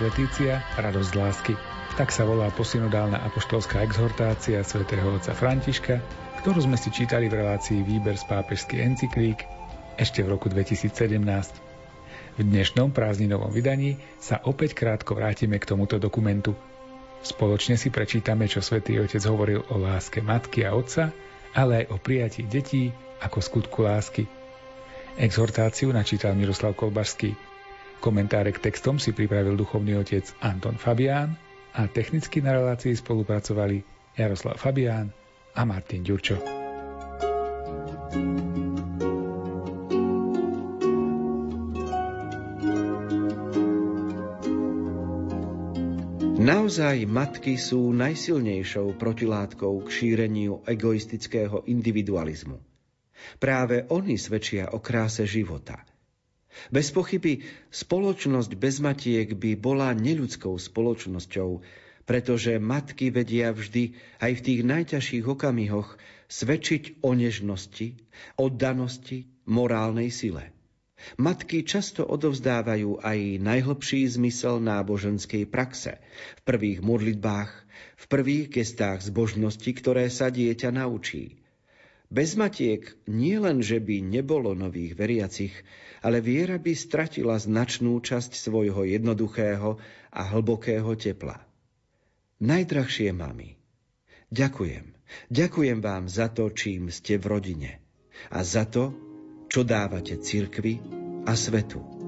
Letícia, radosť lásky. Tak sa volá posynodálna apoštolská exhortácia svätého otca Františka, ktorú sme si čítali v relácii Výber z pápežských encyklík ešte v roku 2017. V dnešnom prázdninovom vydaní sa opäť krátko vrátime k tomuto dokumentu. Spoločne si prečítame, čo svätý Otec hovoril o láske matky a otca, ale aj o prijatí detí ako skutku lásky. Exhortáciu načítal Miroslav Kolbašský. Komentáre k textom si pripravil duchovný otec Anton Fabián a technicky na relácii spolupracovali Jaroslav Fabián a Martin Ďurčo. Naozaj matky sú najsilnejšou protilátkou k šíreniu egoistického individualizmu. Práve oni svedčia o kráse života – bez pochyby spoločnosť bez matiek by bola neľudskou spoločnosťou, pretože matky vedia vždy aj v tých najťažších okamihoch svedčiť o nežnosti, oddanosti, morálnej sile. Matky často odovzdávajú aj najhlbší zmysel náboženskej praxe v prvých modlitbách, v prvých gestách zbožnosti, ktoré sa dieťa naučí. Bez matiek nie len, že by nebolo nových veriacich, ale viera by stratila značnú časť svojho jednoduchého a hlbokého tepla. Najdrahšie mami, ďakujem. Ďakujem vám za to, čím ste v rodine a za to, čo dávate cirkvi a svetu.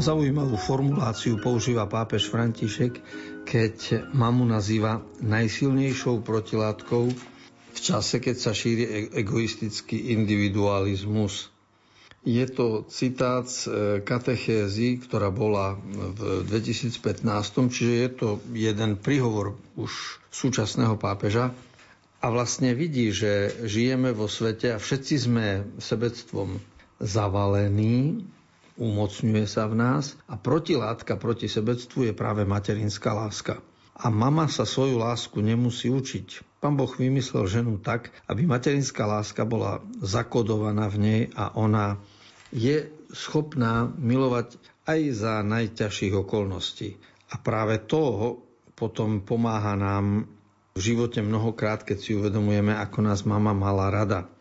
Zaujímavú formuláciu používa pápež František, keď mamu nazýva najsilnejšou protilátkou v čase, keď sa šíri e- egoistický individualizmus. Je to citát z e, katechézy, ktorá bola v 2015, čiže je to jeden príhovor už súčasného pápeža. A vlastne vidí, že žijeme vo svete a všetci sme sebectvom zavalení, umocňuje sa v nás a protilátka proti sebectvu je práve materinská láska. A mama sa svoju lásku nemusí učiť. Pán Boh vymyslel ženu tak, aby materinská láska bola zakodovaná v nej a ona je schopná milovať aj za najťažších okolností. A práve to potom pomáha nám v živote mnohokrát, keď si uvedomujeme, ako nás mama mala rada.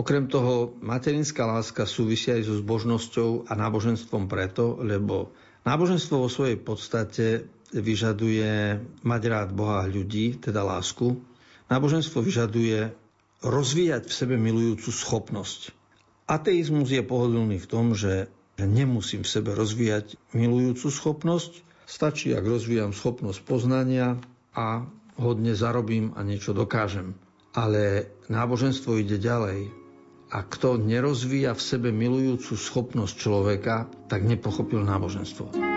Okrem toho, materinská láska súvisia aj so zbožnosťou a náboženstvom preto, lebo náboženstvo vo svojej podstate vyžaduje mať rád Boha a ľudí, teda lásku, Náboženstvo vyžaduje rozvíjať v sebe milujúcu schopnosť. Ateizmus je pohodlný v tom, že nemusím v sebe rozvíjať milujúcu schopnosť, stačí, ak rozvíjam schopnosť poznania a hodne zarobím a niečo dokážem. Ale náboženstvo ide ďalej. A kto nerozvíja v sebe milujúcu schopnosť človeka, tak nepochopil náboženstvo.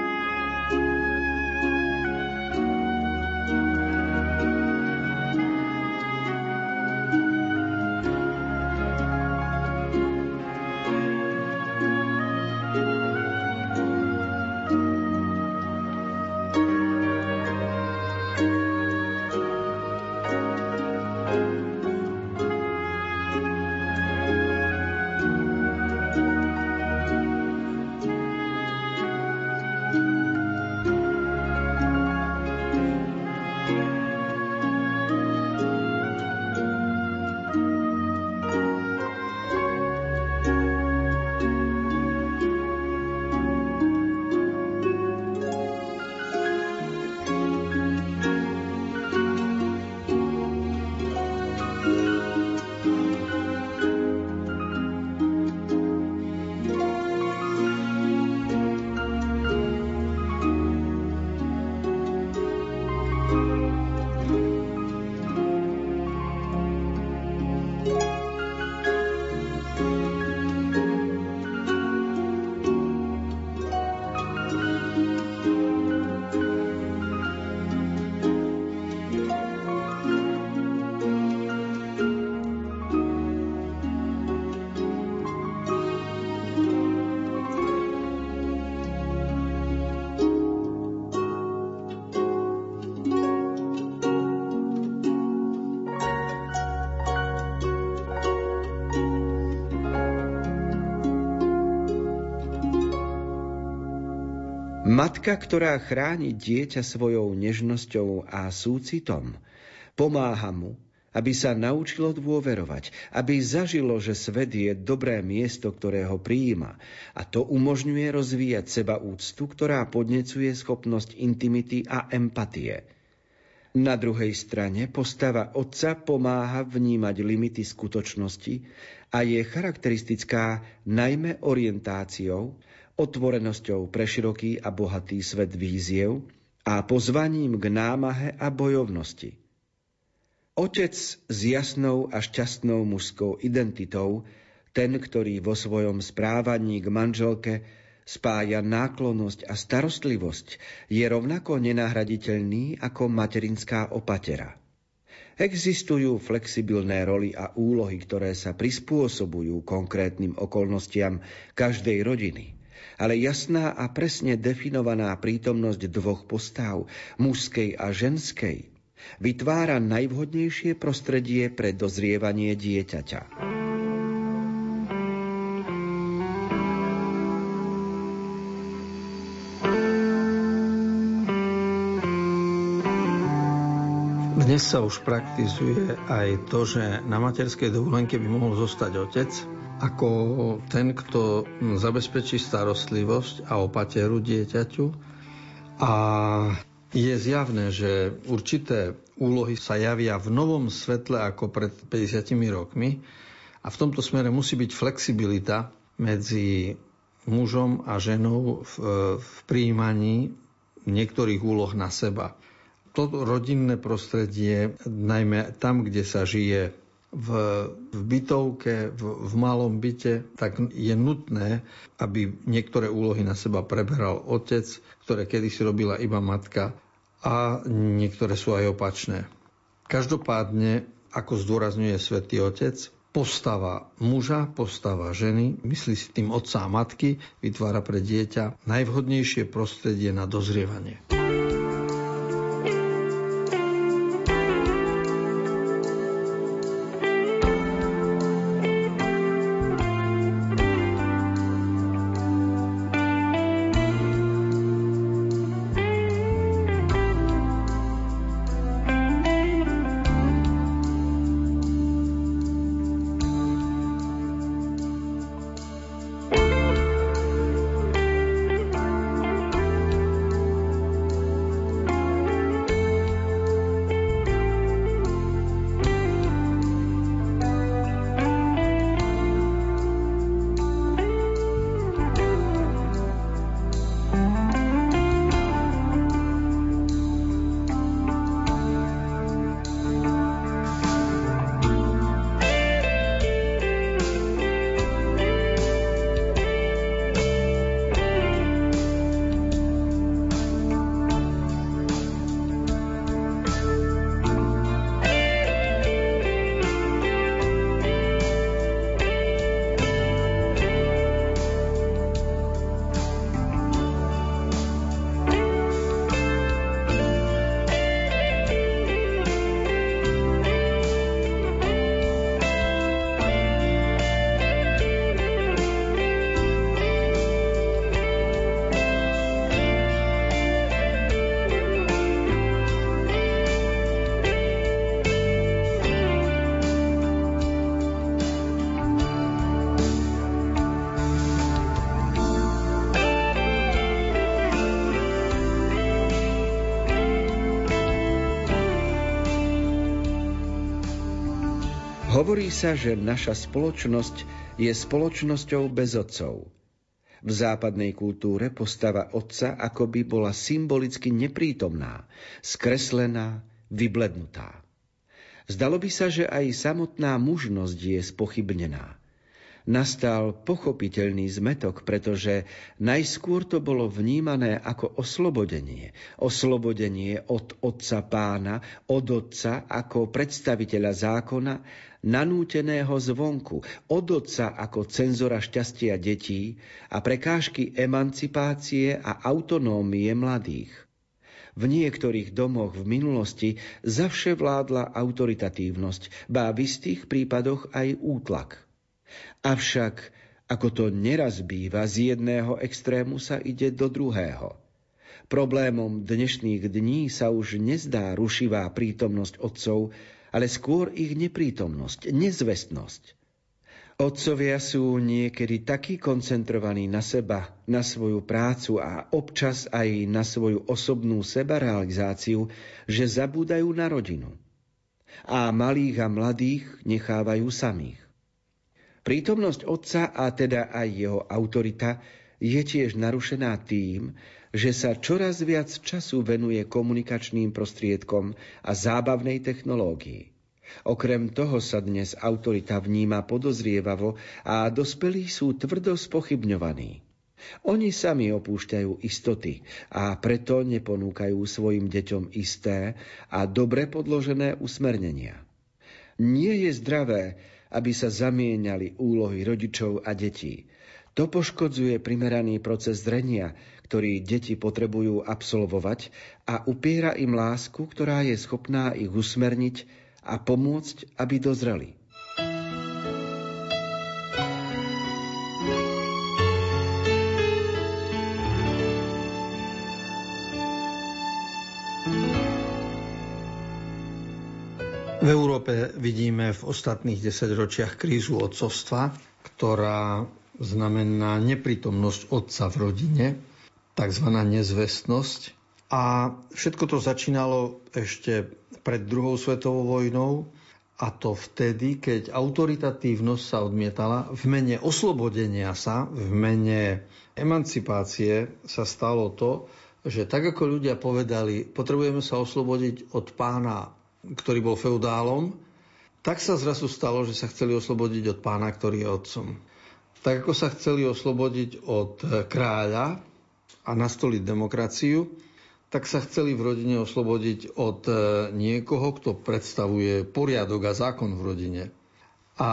Matka, ktorá chráni dieťa svojou nežnosťou a súcitom, pomáha mu, aby sa naučilo dôverovať, aby zažilo, že svet je dobré miesto, ktoré ho prijíma. A to umožňuje rozvíjať seba úctu, ktorá podnecuje schopnosť intimity a empatie. Na druhej strane postava otca pomáha vnímať limity skutočnosti a je charakteristická najmä orientáciou, otvorenosťou pre široký a bohatý svet víziev a pozvaním k námahe a bojovnosti – Otec s jasnou a šťastnou mužskou identitou, ten, ktorý vo svojom správaní k manželke spája náklonnosť a starostlivosť, je rovnako nenahraditeľný ako materinská opatera. Existujú flexibilné roly a úlohy, ktoré sa prispôsobujú konkrétnym okolnostiam každej rodiny. Ale jasná a presne definovaná prítomnosť dvoch postav, mužskej a ženskej, vytvára najvhodnejšie prostredie pre dozrievanie dieťaťa. Dnes sa už praktizuje aj to, že na materskej dovolenke by mohol zostať otec, ako ten, kto zabezpečí starostlivosť a opateru dieťaťu. A je zjavné, že určité úlohy sa javia v novom svetle ako pred 50 rokmi a v tomto smere musí byť flexibilita medzi mužom a ženou v, v príjmaní niektorých úloh na seba. Toto rodinné prostredie, najmä tam, kde sa žije v, v bytovke, v, v malom byte, tak je nutné, aby niektoré úlohy na seba preberal otec, ktoré kedysi robila iba matka a niektoré sú aj opačné. Každopádne, ako zdôrazňuje svätý Otec, postava muža, postava ženy, myslí si tým otca a matky, vytvára pre dieťa najvhodnejšie prostredie na dozrievanie. Hovorí sa, že naša spoločnosť je spoločnosťou bez otcov. V západnej kultúre postava otca akoby bola symbolicky neprítomná, skreslená, vyblednutá. Zdalo by sa, že aj samotná mužnosť je spochybnená nastal pochopiteľný zmetok, pretože najskôr to bolo vnímané ako oslobodenie. Oslobodenie od otca pána, od otca ako predstaviteľa zákona, nanúteného zvonku, od otca ako cenzora šťastia detí a prekážky emancipácie a autonómie mladých. V niektorých domoch v minulosti zavše vládla autoritatívnosť, bá v istých prípadoch aj útlak. Avšak, ako to neraz býva, z jedného extrému sa ide do druhého. Problémom dnešných dní sa už nezdá rušivá prítomnosť otcov, ale skôr ich neprítomnosť, nezvestnosť. Otcovia sú niekedy takí koncentrovaní na seba, na svoju prácu a občas aj na svoju osobnú sebarealizáciu, že zabúdajú na rodinu. A malých a mladých nechávajú samých. Prítomnosť otca a teda aj jeho autorita je tiež narušená tým, že sa čoraz viac času venuje komunikačným prostriedkom a zábavnej technológii. Okrem toho sa dnes autorita vníma podozrievavo a dospelí sú tvrdo spochybňovaní. Oni sami opúšťajú istoty a preto neponúkajú svojim deťom isté a dobre podložené usmernenia. Nie je zdravé, aby sa zamieniali úlohy rodičov a detí. To poškodzuje primeraný proces zrenia, ktorý deti potrebujú absolvovať a upiera im lásku, ktorá je schopná ich usmerniť a pomôcť, aby dozreli. V Európe vidíme v ostatných desaťročiach krízu otcovstva, ktorá znamená neprítomnosť otca v rodine, tzv. nezvestnosť. A všetko to začínalo ešte pred druhou svetovou vojnou a to vtedy, keď autoritatívnosť sa odmietala, v mene oslobodenia sa, v mene emancipácie sa stalo to, že tak ako ľudia povedali, potrebujeme sa oslobodiť od pána, ktorý bol feudálom, tak sa zrazu stalo, že sa chceli oslobodiť od pána, ktorý je otcom. Tak ako sa chceli oslobodiť od kráľa a nastoliť demokraciu, tak sa chceli v rodine oslobodiť od e, niekoho, kto predstavuje poriadok a zákon v rodine. A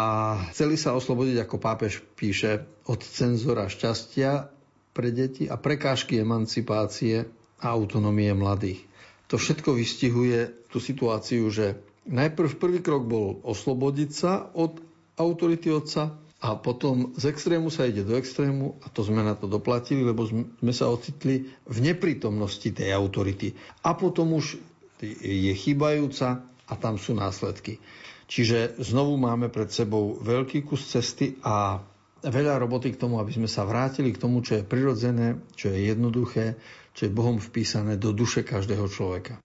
chceli sa oslobodiť, ako pápež píše, od cenzora šťastia pre deti a prekážky emancipácie a autonomie mladých. To všetko vystihuje tú situáciu, že najprv prvý krok bol oslobodiť sa od autority otca, a potom z extrému sa ide do extrému a to sme na to doplatili, lebo sme sa ocitli v neprítomnosti tej autority. A potom už je chýbajúca a tam sú následky. Čiže znovu máme pred sebou veľký kus cesty a veľa roboty k tomu, aby sme sa vrátili k tomu, čo je prirodzené, čo je jednoduché, čo je Bohom vpísané do duše každého človeka.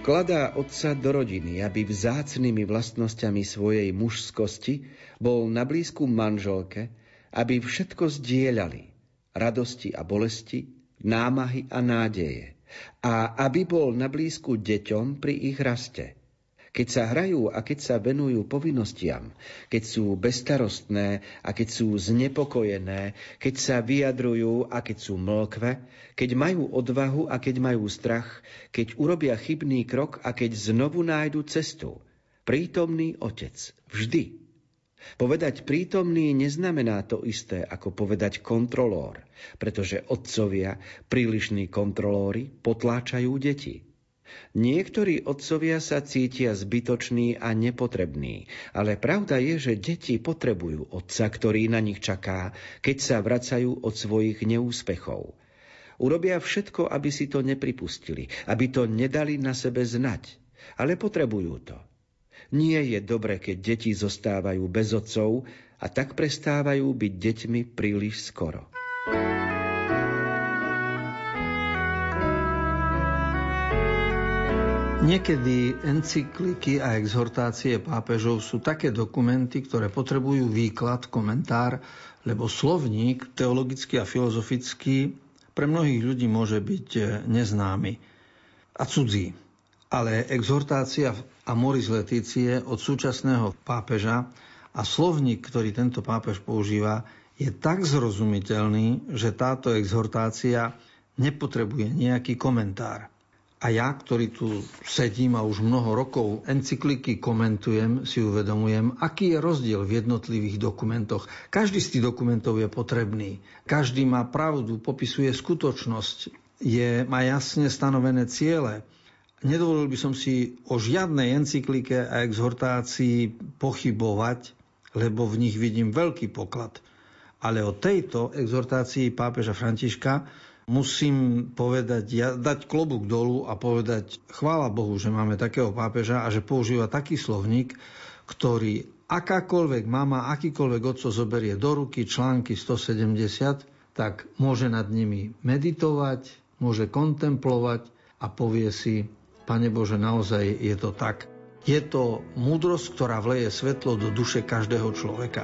Vkladá otca do rodiny, aby vzácnými vlastnosťami svojej mužskosti bol na blízku manželke, aby všetko zdieľali, radosti a bolesti, námahy a nádeje, a aby bol na blízku deťom pri ich raste – keď sa hrajú a keď sa venujú povinnostiam, keď sú bestarostné a keď sú znepokojené, keď sa vyjadrujú a keď sú mlkve, keď majú odvahu a keď majú strach, keď urobia chybný krok a keď znovu nájdu cestu. Prítomný otec. Vždy. Povedať prítomný neznamená to isté ako povedať kontrolór, pretože otcovia, prílišní kontrolóri, potláčajú deti. Niektorí otcovia sa cítia zbytoční a nepotrební, ale pravda je, že deti potrebujú otca, ktorý na nich čaká, keď sa vracajú od svojich neúspechov. Urobia všetko, aby si to nepripustili, aby to nedali na sebe znať, ale potrebujú to. Nie je dobre, keď deti zostávajú bez otcov a tak prestávajú byť deťmi príliš skoro. Niekedy encykliky a exhortácie pápežov sú také dokumenty, ktoré potrebujú výklad, komentár, lebo slovník teologický a filozofický pre mnohých ľudí môže byť e, neznámy a cudzí. Ale exhortácia a moris letície od súčasného pápeža a slovník, ktorý tento pápež používa, je tak zrozumiteľný, že táto exhortácia nepotrebuje nejaký komentár. A ja, ktorý tu sedím a už mnoho rokov encykliky komentujem, si uvedomujem, aký je rozdiel v jednotlivých dokumentoch. Každý z tých dokumentov je potrebný. Každý má pravdu, popisuje skutočnosť, je, má jasne stanovené ciele. Nedovolil by som si o žiadnej encyklike a exhortácii pochybovať, lebo v nich vidím veľký poklad. Ale o tejto exhortácii pápeža Františka musím povedať, ja, dať klobúk dolu a povedať, chvála Bohu, že máme takého pápeža a že používa taký slovník, ktorý akákoľvek mama, akýkoľvek otco zoberie do ruky články 170, tak môže nad nimi meditovať, môže kontemplovať a povie si, Pane Bože, naozaj je to tak. Je to múdrosť, ktorá vleje svetlo do duše každého človeka.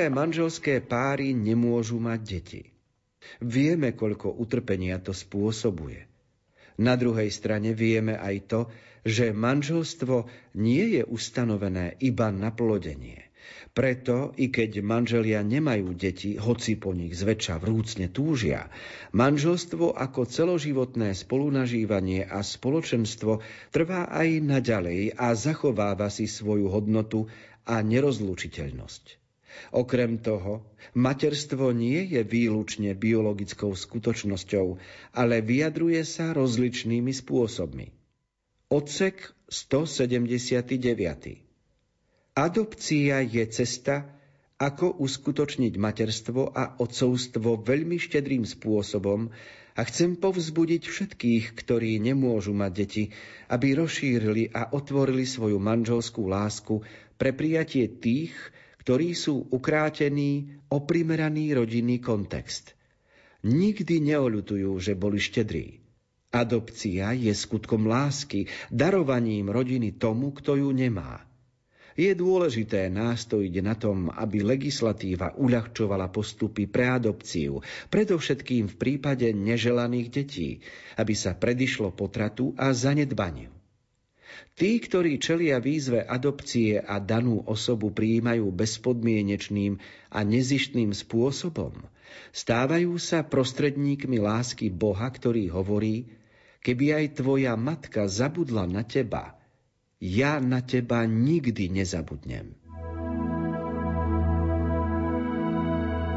Mnohé manželské páry nemôžu mať deti. Vieme, koľko utrpenia to spôsobuje. Na druhej strane vieme aj to, že manželstvo nie je ustanovené iba na plodenie. Preto, i keď manželia nemajú deti, hoci po nich zväčša vrúcne túžia, manželstvo ako celoživotné spolunažívanie a spoločenstvo trvá aj naďalej a zachováva si svoju hodnotu a nerozlučiteľnosť. Okrem toho, materstvo nie je výlučne biologickou skutočnosťou, ale vyjadruje sa rozličnými spôsobmi. Odsek 179. Adopcia je cesta, ako uskutočniť materstvo a otcovstvo veľmi štedrým spôsobom a chcem povzbudiť všetkých, ktorí nemôžu mať deti, aby rozšírili a otvorili svoju manželskú lásku pre prijatie tých, ktorí sú ukrátení o primeraný rodinný kontext. Nikdy neolutujú, že boli štedrí. Adopcia je skutkom lásky, darovaním rodiny tomu, kto ju nemá. Je dôležité nástojiť na tom, aby legislatíva uľahčovala postupy pre adopciu, predovšetkým v prípade neželaných detí, aby sa predišlo potratu a zanedbaniu. Tí, ktorí čelia výzve adopcie a danú osobu prijímajú bezpodmienečným a nezištným spôsobom, stávajú sa prostredníkmi lásky Boha, ktorý hovorí, keby aj tvoja matka zabudla na teba, ja na teba nikdy nezabudnem.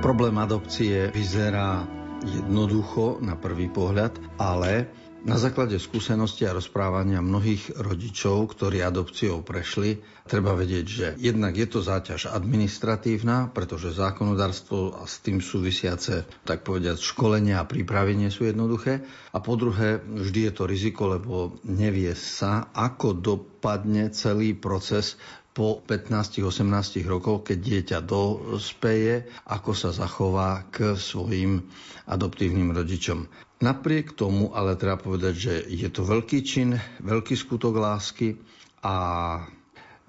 Problém adopcie vyzerá jednoducho na prvý pohľad, ale na základe skúsenosti a rozprávania mnohých rodičov, ktorí adopciou prešli, treba vedieť, že jednak je to záťaž administratívna, pretože zákonodárstvo a s tým súvisiace, tak povediať, školenia a prípravy sú jednoduché. A po druhé, vždy je to riziko, lebo nevie sa, ako dopadne celý proces po 15-18 rokoch, keď dieťa dospeje, ako sa zachová k svojim adoptívnym rodičom. Napriek tomu ale treba povedať, že je to veľký čin, veľký skutok lásky a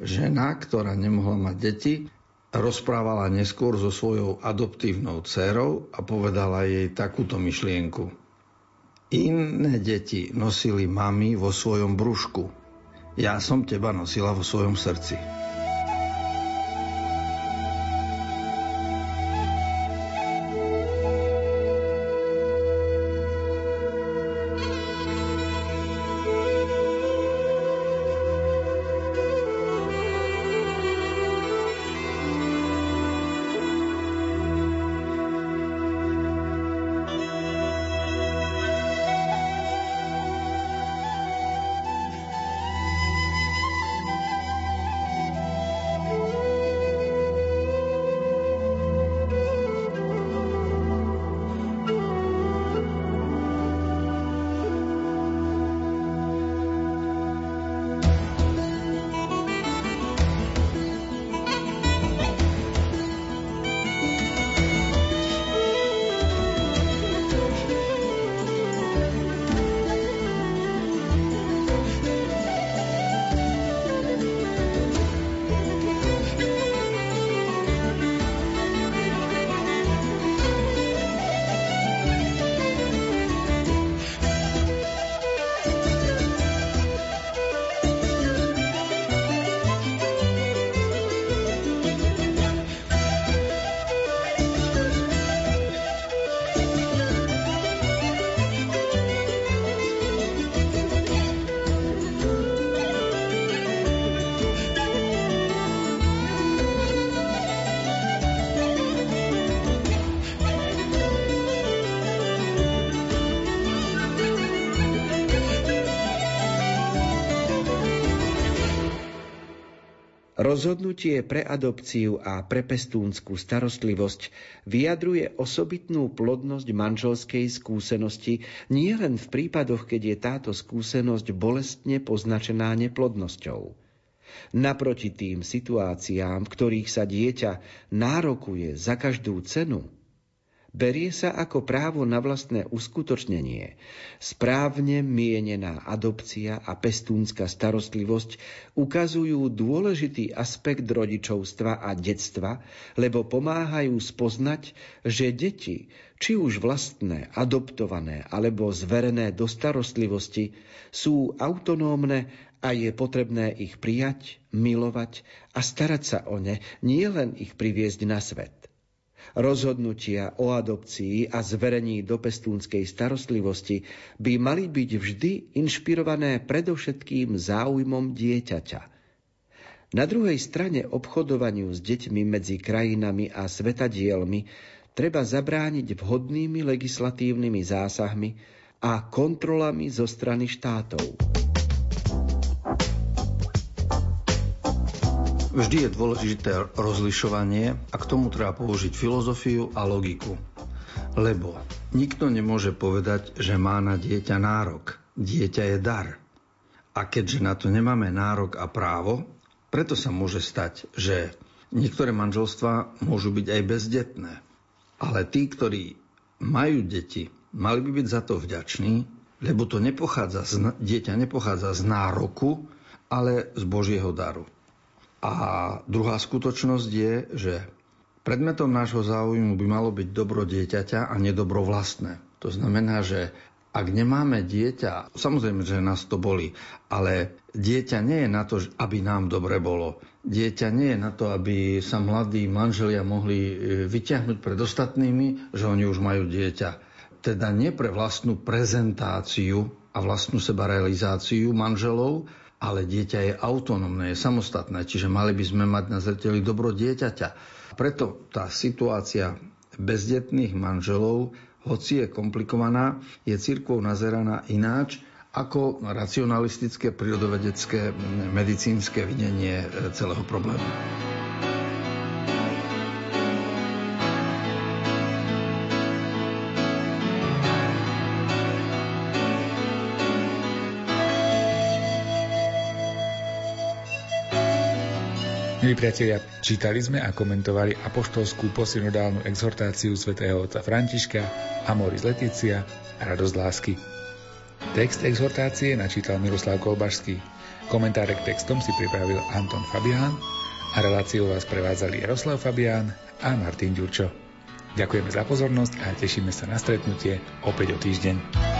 žena, ktorá nemohla mať deti, rozprávala neskôr so svojou adoptívnou dcerou a povedala jej takúto myšlienku. Iné deti nosili mami vo svojom brúšku. Ja som teba nosila vo svojom srdci. Rozhodnutie pre adopciu a pre pestúnskú starostlivosť vyjadruje osobitnú plodnosť manželskej skúsenosti nielen v prípadoch, keď je táto skúsenosť bolestne poznačená neplodnosťou. Naproti tým situáciám, v ktorých sa dieťa nárokuje za každú cenu, berie sa ako právo na vlastné uskutočnenie. Správne mienená adopcia a pestúnska starostlivosť ukazujú dôležitý aspekt rodičovstva a detstva, lebo pomáhajú spoznať, že deti, či už vlastné, adoptované alebo zverené do starostlivosti, sú autonómne a je potrebné ich prijať, milovať a starať sa o ne, nie len ich priviesť na svet. Rozhodnutia o adopcii a zverení do pestúnskej starostlivosti by mali byť vždy inšpirované predovšetkým záujmom dieťaťa. Na druhej strane obchodovaniu s deťmi medzi krajinami a svetadielmi treba zabrániť vhodnými legislatívnymi zásahmi a kontrolami zo strany štátov. Vždy je dôležité rozlišovanie a k tomu treba použiť filozofiu a logiku. Lebo nikto nemôže povedať, že má na dieťa nárok. Dieťa je dar. A keďže na to nemáme nárok a právo, preto sa môže stať, že niektoré manželstva môžu byť aj bezdetné. Ale tí, ktorí majú deti, mali by byť za to vďační, lebo to nepochádza z, dieťa nepochádza z nároku, ale z Božieho daru. A druhá skutočnosť je, že predmetom nášho záujmu by malo byť dobro dieťaťa a nedobro vlastné. To znamená, že ak nemáme dieťa, samozrejme, že nás to boli, ale dieťa nie je na to, aby nám dobre bolo. Dieťa nie je na to, aby sa mladí manželia mohli e, vyťahnuť pred ostatnými, že oni už majú dieťa. Teda nie pre vlastnú prezentáciu a vlastnú sebarealizáciu manželov, ale dieťa je autonómne, je samostatné, čiže mali by sme mať na zreteli dobro dieťaťa. Preto tá situácia bezdetných manželov, hoci je komplikovaná, je církvou nazeraná ináč ako racionalistické, prírodovedecké, medicínske videnie celého problému. Milí priatelia, čítali sme a komentovali apoštolskú posynodálnu exhortáciu svätého otca Františka Amoris Leticia radosť lásky. Text exhortácie načítal Miroslav Kolbašský. Komentáre k textom si pripravil Anton Fabián a reláciu vás prevádzali Jaroslav Fabián a Martin Ďurčo. Ďakujeme za pozornosť a tešíme sa na stretnutie opäť o týždeň.